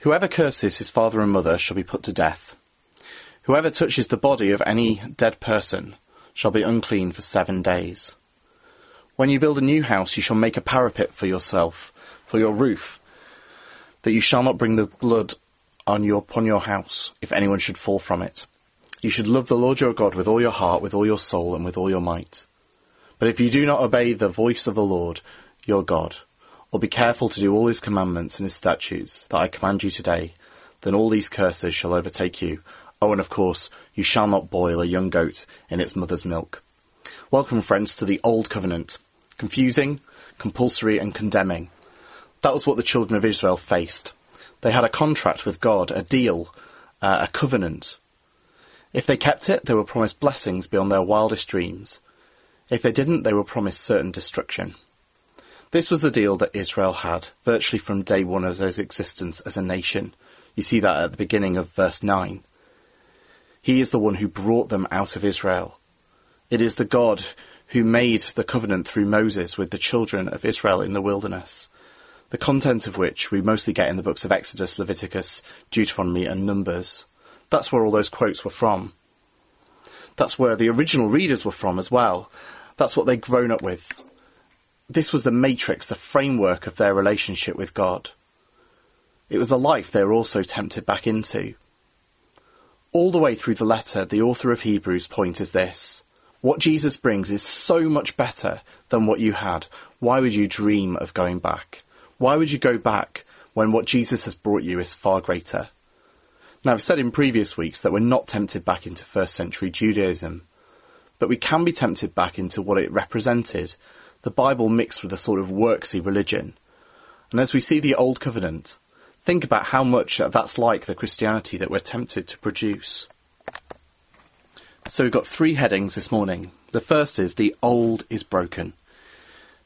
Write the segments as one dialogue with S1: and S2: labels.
S1: Whoever curses his father and mother shall be put to death. Whoever touches the body of any dead person shall be unclean for seven days. When you build a new house, you shall make a parapet for yourself, for your roof, that you shall not bring the blood on your, upon your house, if anyone should fall from it. You should love the Lord your God with all your heart, with all your soul, and with all your might. But if you do not obey the voice of the Lord your God, or be careful to do all his commandments and his statutes that I command you today, then all these curses shall overtake you. Oh, and of course, you shall not boil a young goat in its mother's milk. Welcome, friends, to the Old Covenant. Confusing, compulsory, and condemning. That was what the children of Israel faced. They had a contract with God, a deal, uh, a covenant. If they kept it, they were promised blessings beyond their wildest dreams. If they didn't, they were promised certain destruction. This was the deal that Israel had, virtually from day one of its existence as a nation. You see that at the beginning of verse 9. He is the one who brought them out of Israel. It is the God who made the covenant through Moses with the children of Israel in the wilderness, the content of which we mostly get in the books of Exodus, Leviticus, Deuteronomy, and Numbers. That's where all those quotes were from. That's where the original readers were from as well. That's what they'd grown up with. This was the matrix, the framework of their relationship with God. It was the life they were also tempted back into. All the way through the letter, the author of Hebrews' point is this. What Jesus brings is so much better than what you had. Why would you dream of going back? Why would you go back when what Jesus has brought you is far greater? Now, I've said in previous weeks that we're not tempted back into first century Judaism, but we can be tempted back into what it represented, the Bible mixed with a sort of worksy religion. And as we see the Old Covenant, think about how much that's like the Christianity that we're tempted to produce. So we've got three headings this morning. The first is the old is broken.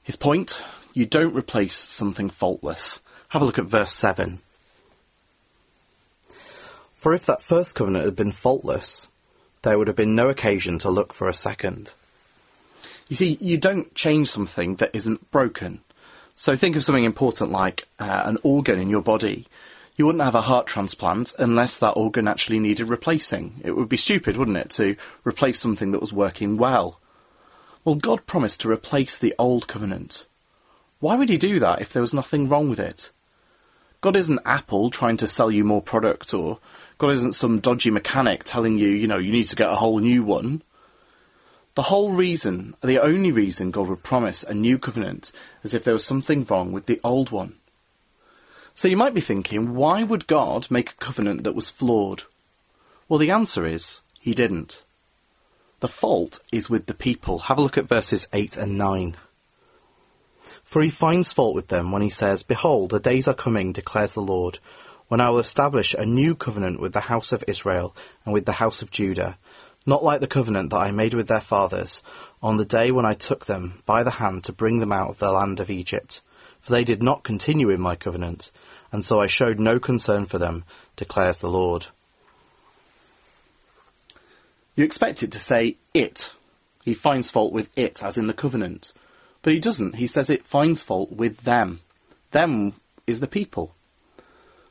S1: His point, you don't replace something faultless. Have a look at verse 7. For if that first covenant had been faultless, there would have been no occasion to look for a second. You see, you don't change something that isn't broken. So think of something important like uh, an organ in your body. You wouldn't have a heart transplant unless that organ actually needed replacing. It would be stupid, wouldn't it, to replace something that was working well. Well, God promised to replace the old covenant. Why would he do that if there was nothing wrong with it? God isn't Apple trying to sell you more product or God isn't some dodgy mechanic telling you, you know, you need to get a whole new one. The whole reason, the only reason God would promise a new covenant is if there was something wrong with the old one. So you might be thinking, why would God make a covenant that was flawed? Well, the answer is, he didn't. The fault is with the people. Have a look at verses 8 and 9. For he finds fault with them when he says, Behold, the days are coming, declares the Lord, when I will establish a new covenant with the house of Israel and with the house of Judah, not like the covenant that I made with their fathers on the day when I took them by the hand to bring them out of the land of Egypt. For they did not continue in my covenant, and so I showed no concern for them, declares the Lord. You expect it to say it. He finds fault with it, as in the covenant. But he doesn't. He says it finds fault with them. Them is the people.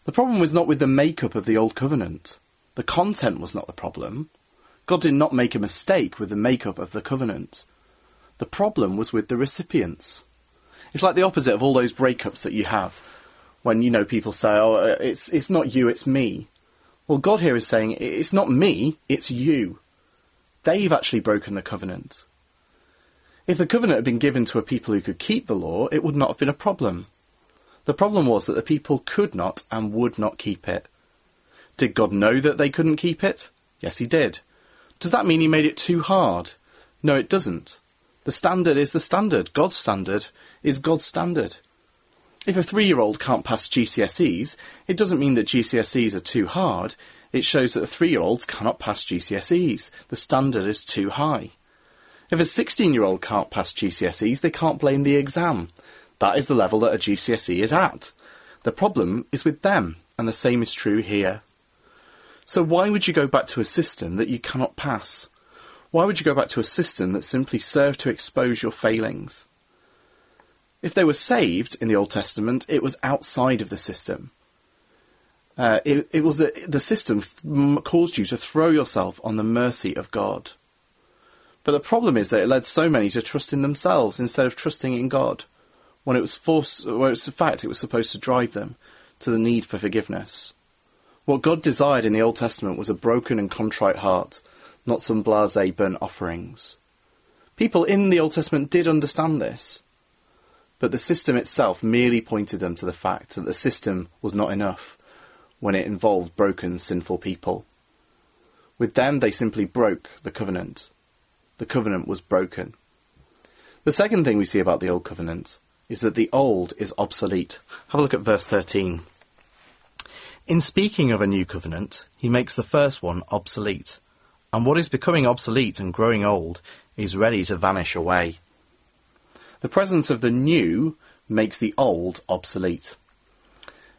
S1: The problem was not with the makeup of the old covenant. The content was not the problem. God did not make a mistake with the makeup of the covenant. The problem was with the recipients. It's like the opposite of all those breakups that you have when you know people say, "Oh, uh, it's it's not you, it's me." Well, God here is saying it's not me, it's you. They've actually broken the covenant. If the covenant had been given to a people who could keep the law, it would not have been a problem. The problem was that the people could not and would not keep it. Did God know that they couldn't keep it? Yes, he did. Does that mean he made it too hard? No, it doesn't. The standard is the standard. God's standard is God's standard. If a three-year-old can't pass GCSEs, it doesn't mean that GCSEs are too hard. It shows that the three-year-olds cannot pass GCSEs. The standard is too high. If a 16-year-old can't pass GCSEs, they can't blame the exam. That is the level that a GCSE is at. The problem is with them, and the same is true here. So why would you go back to a system that you cannot pass? Why would you go back to a system that simply served to expose your failings? If they were saved in the Old Testament, it was outside of the system. Uh, it, it was the, the system th- caused you to throw yourself on the mercy of God. But the problem is that it led so many to trust in themselves instead of trusting in God, when it was forced, when it's in fact it was supposed to drive them to the need for forgiveness. What God desired in the Old Testament was a broken and contrite heart, not some blasé burnt offerings. People in the Old Testament did understand this, but the system itself merely pointed them to the fact that the system was not enough when it involved broken, sinful people. With them, they simply broke the covenant. The covenant was broken. The second thing we see about the Old Covenant is that the Old is obsolete. Have a look at verse 13. In speaking of a new covenant, he makes the first one obsolete. And what is becoming obsolete and growing old is ready to vanish away. The presence of the new makes the old obsolete.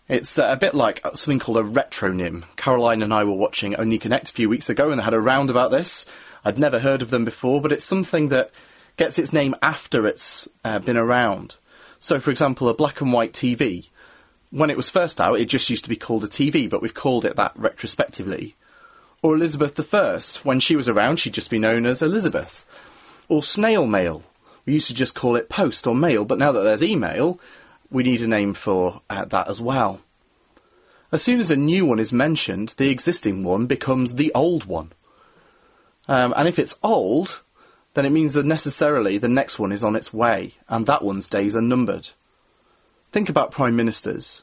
S1: It's uh, a bit like something called a retronym. Caroline and I were watching Only Connect a few weeks ago and they had a round about this. I'd never heard of them before, but it's something that gets its name after it's uh, been around. So, for example, a black and white TV. When it was first out, it just used to be called a TV, but we've called it that retrospectively. Or Elizabeth I. When she was around, she'd just be known as Elizabeth. Or snail mail. We used to just call it post or mail, but now that there's email, we need a name for uh, that as well. As soon as a new one is mentioned, the existing one becomes the old one. Um, and if it's old, then it means that necessarily the next one is on its way, and that one's days are numbered. Think about prime ministers.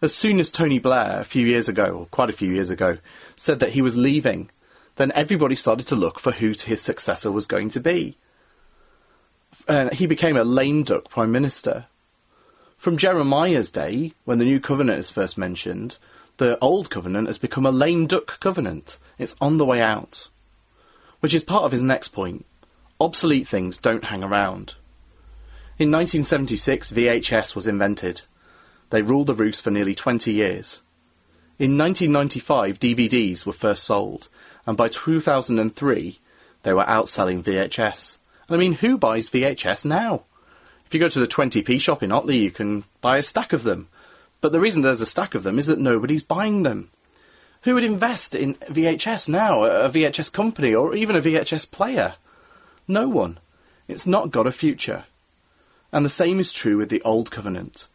S1: As soon as Tony Blair, a few years ago, or quite a few years ago, said that he was leaving, then everybody started to look for who his successor was going to be. And he became a lame duck prime minister. From Jeremiah's day, when the new covenant is first mentioned, the old covenant has become a lame duck covenant. It's on the way out. Which is part of his next point. Obsolete things don't hang around. In 1976, VHS was invented. They ruled the roost for nearly 20 years. In 1995, DVDs were first sold, and by 2003, they were outselling VHS. I mean, who buys VHS now? If you go to the 20p shop in Otley, you can buy a stack of them. But the reason there's a stack of them is that nobody's buying them. Who would invest in VHS now, a VHS company, or even a VHS player? No one. It's not got a future. And the same is true with the Old Covenant.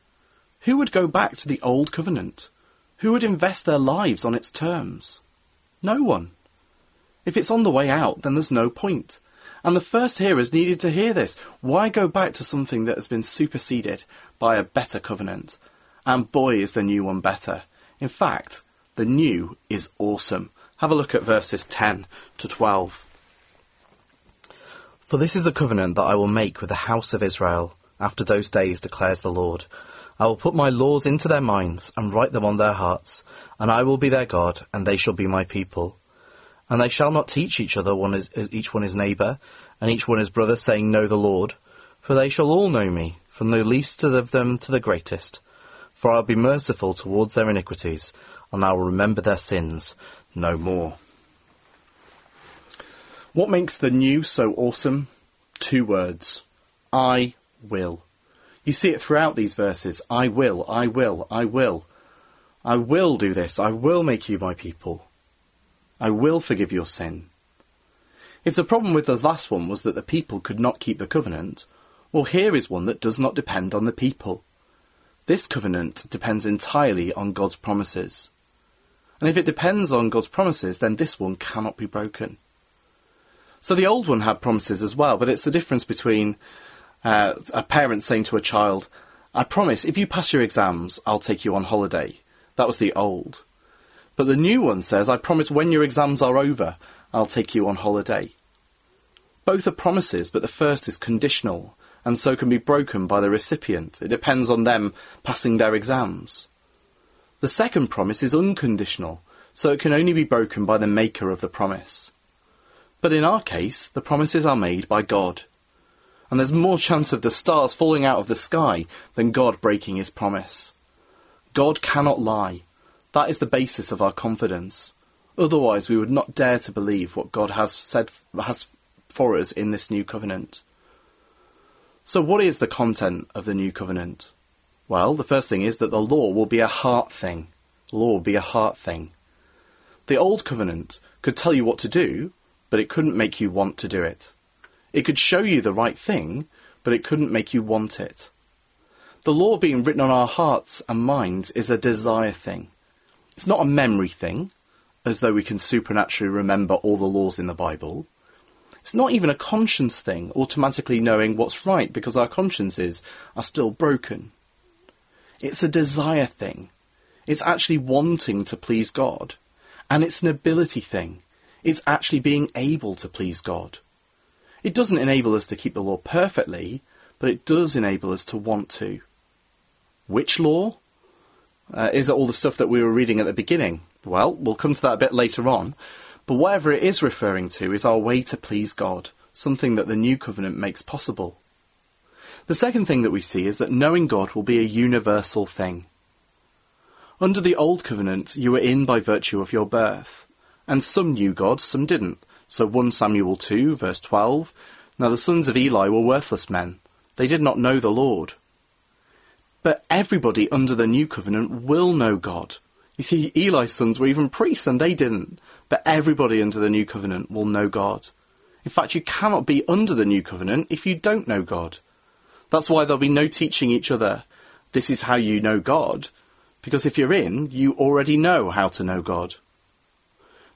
S1: Who would go back to the Old Covenant? Who would invest their lives on its terms? No one. If it's on the way out, then there's no point. And the first hearers needed to hear this. Why go back to something that has been superseded by a better covenant? And boy, is the new one better. In fact, the new is awesome. Have a look at verses 10 to 12. For this is the covenant that I will make with the house of Israel after those days, declares the Lord. I will put my laws into their minds and write them on their hearts, and I will be their God, and they shall be my people. And they shall not teach each other one is, each one his neighbour, and each one his brother, saying, Know the Lord. For they shall all know me, from the least of them to the greatest. For I'll be merciful towards their iniquities, and I will remember their sins no more. What makes the new so awesome? Two words. I will. You see it throughout these verses. I will, I will, I will. I will do this. I will make you my people. I will forgive your sin. If the problem with the last one was that the people could not keep the covenant, well, here is one that does not depend on the people. This covenant depends entirely on God's promises. And if it depends on God's promises, then this one cannot be broken. So the old one had promises as well, but it's the difference between uh, a parent saying to a child, I promise, if you pass your exams, I'll take you on holiday. That was the old. But the new one says, I promise when your exams are over, I'll take you on holiday. Both are promises, but the first is conditional, and so can be broken by the recipient. It depends on them passing their exams. The second promise is unconditional, so it can only be broken by the maker of the promise. But in our case, the promises are made by God. And there's more chance of the stars falling out of the sky than God breaking his promise. God cannot lie. That is the basis of our confidence. Otherwise, we would not dare to believe what God has said has for us in this new covenant. So, what is the content of the new covenant? Well, the first thing is that the law will be a heart thing. Law will be a heart thing. The old covenant could tell you what to do, but it couldn't make you want to do it. It could show you the right thing, but it couldn't make you want it. The law being written on our hearts and minds is a desire thing. It's not a memory thing, as though we can supernaturally remember all the laws in the Bible. It's not even a conscience thing, automatically knowing what's right because our consciences are still broken. It's a desire thing. It's actually wanting to please God. And it's an ability thing. It's actually being able to please God. It doesn't enable us to keep the law perfectly, but it does enable us to want to. Which law? Uh, is it all the stuff that we were reading at the beginning? Well, we'll come to that a bit later on. But whatever it is referring to is our way to please God, something that the new covenant makes possible. The second thing that we see is that knowing God will be a universal thing. Under the Old Covenant, you were in by virtue of your birth, and some knew God, some didn't. So 1 Samuel 2, verse 12. Now the sons of Eli were worthless men. They did not know the Lord. But everybody under the New Covenant will know God. You see, Eli's sons were even priests and they didn't. But everybody under the New Covenant will know God. In fact, you cannot be under the New Covenant if you don't know God. That's why there'll be no teaching each other, this is how you know God, because if you're in, you already know how to know God.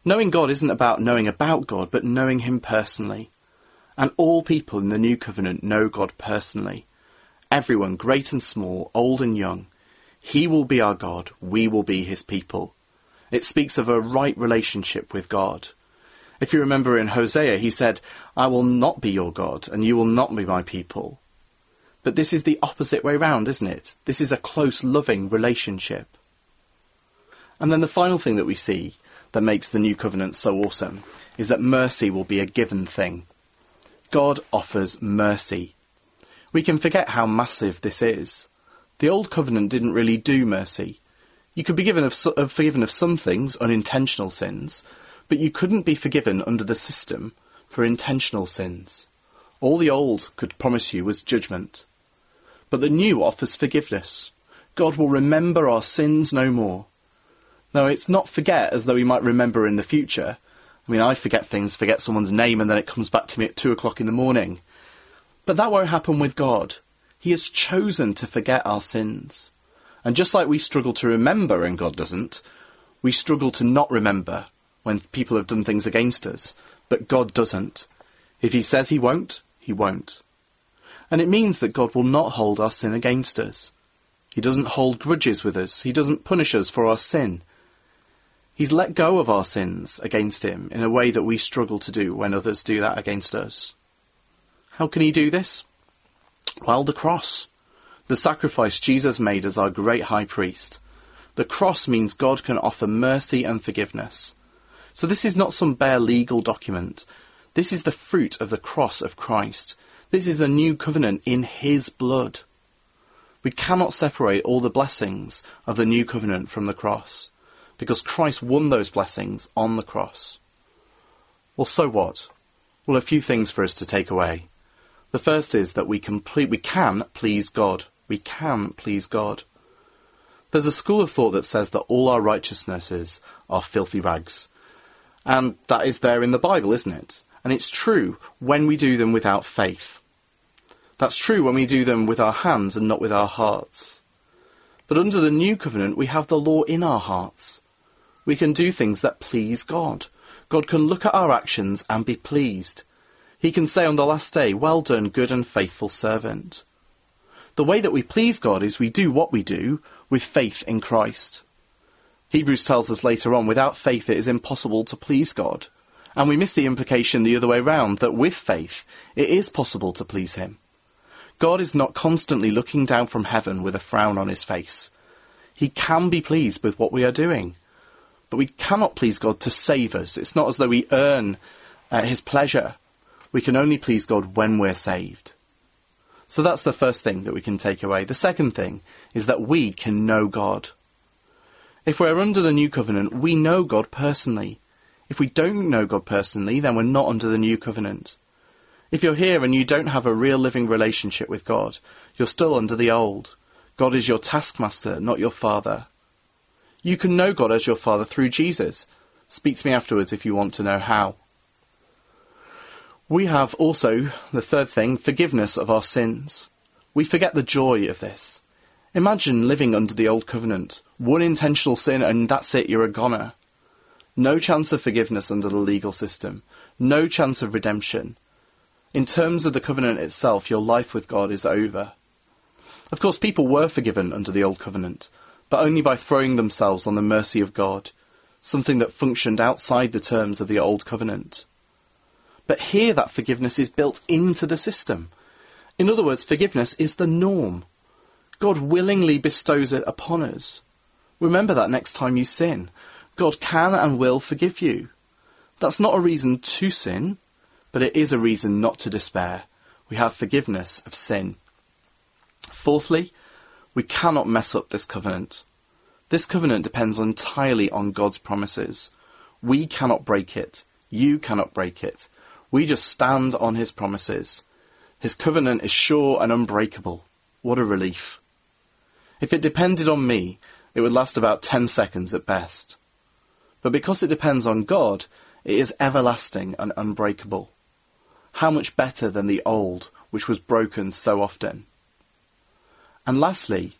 S1: Knowing God isn't about knowing about God, but knowing Him personally. And all people in the New Covenant know God personally. Everyone, great and small, old and young. He will be our God, we will be His people. It speaks of a right relationship with God. If you remember in Hosea, he said, I will not be your God, and you will not be my people. But this is the opposite way round, isn't it? This is a close, loving relationship. And then the final thing that we see that makes the new covenant so awesome is that mercy will be a given thing. God offers mercy. We can forget how massive this is. The old covenant didn't really do mercy. You could be given of, forgiven of some things, unintentional sins, but you couldn't be forgiven under the system for intentional sins. All the old could promise you was judgment but the new offers forgiveness. God will remember our sins no more. Now, it's not forget as though we might remember in the future. I mean, I forget things, forget someone's name, and then it comes back to me at two o'clock in the morning. But that won't happen with God. He has chosen to forget our sins. And just like we struggle to remember and God doesn't, we struggle to not remember when people have done things against us. But God doesn't. If He says He won't, He won't. And it means that God will not hold our sin against us. He doesn't hold grudges with us. He doesn't punish us for our sin. He's let go of our sins against him in a way that we struggle to do when others do that against us. How can he do this? Well, the cross. The sacrifice Jesus made as our great high priest. The cross means God can offer mercy and forgiveness. So this is not some bare legal document. This is the fruit of the cross of Christ. This is the new covenant in his blood. We cannot separate all the blessings of the new covenant from the cross, because Christ won those blessings on the cross. Well, so what? Well, a few things for us to take away. The first is that we complete, we can please God. We can please God. There's a school of thought that says that all our righteousnesses are filthy rags. And that is there in the Bible, isn't it? And it's true when we do them without faith. That's true when we do them with our hands and not with our hearts. But under the new covenant, we have the law in our hearts. We can do things that please God. God can look at our actions and be pleased. He can say on the last day, Well done, good and faithful servant. The way that we please God is we do what we do with faith in Christ. Hebrews tells us later on, without faith it is impossible to please God. And we miss the implication the other way round, that with faith it is possible to please Him. God is not constantly looking down from heaven with a frown on his face. He can be pleased with what we are doing. But we cannot please God to save us. It's not as though we earn uh, his pleasure. We can only please God when we're saved. So that's the first thing that we can take away. The second thing is that we can know God. If we're under the new covenant, we know God personally. If we don't know God personally, then we're not under the new covenant. If you're here and you don't have a real living relationship with God, you're still under the old. God is your taskmaster, not your father. You can know God as your Father through Jesus. Speak to me afterwards if you want to know how. We have also, the third thing, forgiveness of our sins. We forget the joy of this. Imagine living under the old covenant. One intentional sin and that's it, you're a goner. No chance of forgiveness under the legal system. No chance of redemption. In terms of the covenant itself, your life with God is over. Of course, people were forgiven under the old covenant, but only by throwing themselves on the mercy of God, something that functioned outside the terms of the old covenant. But here that forgiveness is built into the system. In other words, forgiveness is the norm. God willingly bestows it upon us. Remember that next time you sin. God can and will forgive you. That's not a reason to sin, but it is a reason not to despair. We have forgiveness of sin. Fourthly, we cannot mess up this covenant. This covenant depends entirely on God's promises. We cannot break it. You cannot break it. We just stand on his promises. His covenant is sure and unbreakable. What a relief. If it depended on me, it would last about 10 seconds at best. But because it depends on God, it is everlasting and unbreakable. How much better than the old, which was broken so often. And lastly,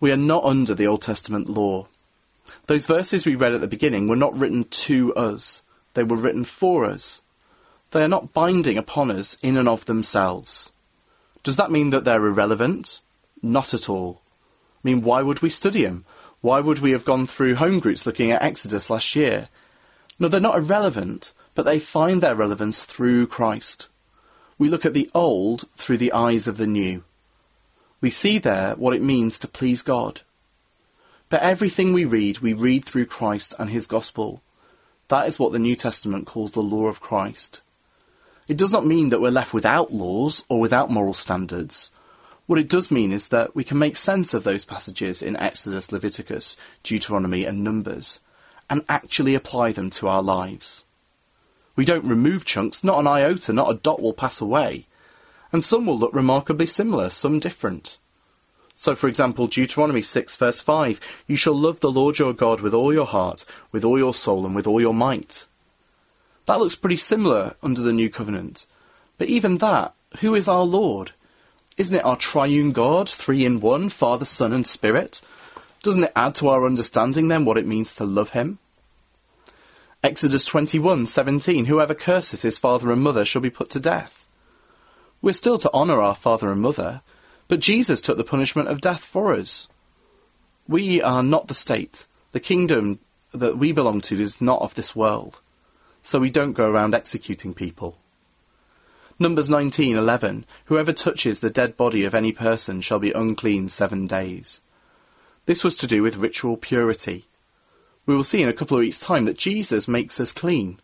S1: we are not under the Old Testament law. Those verses we read at the beginning were not written to us, they were written for us. They are not binding upon us in and of themselves. Does that mean that they're irrelevant? Not at all. I mean, why would we study them? Why would we have gone through home groups looking at Exodus last year? No, they're not irrelevant, but they find their relevance through Christ. We look at the old through the eyes of the new. We see there what it means to please God. But everything we read, we read through Christ and his gospel. That is what the New Testament calls the law of Christ. It does not mean that we're left without laws or without moral standards. What it does mean is that we can make sense of those passages in Exodus, Leviticus, Deuteronomy, and Numbers, and actually apply them to our lives. We don't remove chunks, not an iota, not a dot will pass away. And some will look remarkably similar, some different. So, for example, Deuteronomy 6, verse 5 You shall love the Lord your God with all your heart, with all your soul, and with all your might. That looks pretty similar under the new covenant. But even that, who is our Lord? Isn't it our triune God, three in one, Father, Son, and Spirit? Doesn't it add to our understanding then what it means to love him? Exodus 21:17 Whoever curses his father and mother shall be put to death. We're still to honour our father and mother, but Jesus took the punishment of death for us. We are not the state. The kingdom that we belong to is not of this world. So we don't go around executing people. Numbers 19:11 Whoever touches the dead body of any person shall be unclean 7 days. This was to do with ritual purity. We will see in a couple of weeks' time that Jesus makes us clean.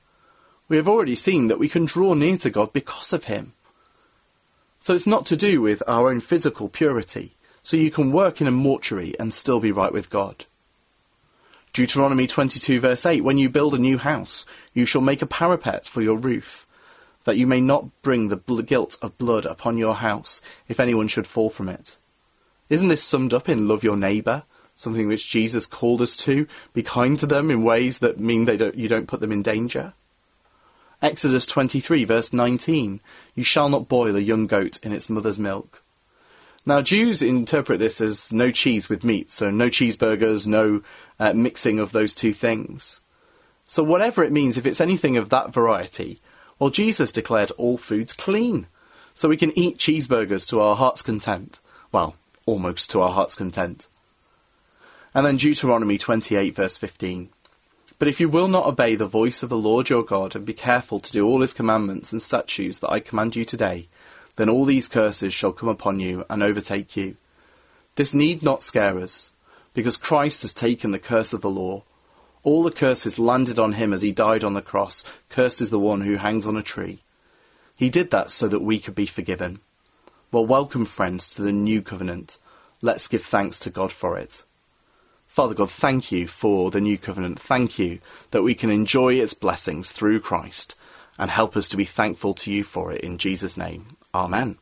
S1: We have already seen that we can draw near to God because of him. So it's not to do with our own physical purity, so you can work in a mortuary and still be right with God. Deuteronomy 22 verse 8, When you build a new house, you shall make a parapet for your roof that you may not bring the bl- guilt of blood upon your house if anyone should fall from it. Isn't this summed up in love your neighbour, something which Jesus called us to? Be kind to them in ways that mean they don't, you don't put them in danger. Exodus 23 verse 19, you shall not boil a young goat in its mother's milk. Now, Jews interpret this as no cheese with meat, so no cheeseburgers, no uh, mixing of those two things. So, whatever it means, if it's anything of that variety, well, Jesus declared all foods clean. So we can eat cheeseburgers to our heart's content. Well, almost to our heart's content. And then Deuteronomy 28, verse 15. But if you will not obey the voice of the Lord your God, and be careful to do all his commandments and statutes that I command you today, then all these curses shall come upon you and overtake you. This need not scare us, because Christ has taken the curse of the law all the curses landed on him as he died on the cross. Cursed is the one who hangs on a tree. He did that so that we could be forgiven. Well, welcome, friends, to the new covenant. Let's give thanks to God for it. Father God, thank you for the new covenant. Thank you that we can enjoy its blessings through Christ and help us to be thankful to you for it in Jesus' name. Amen.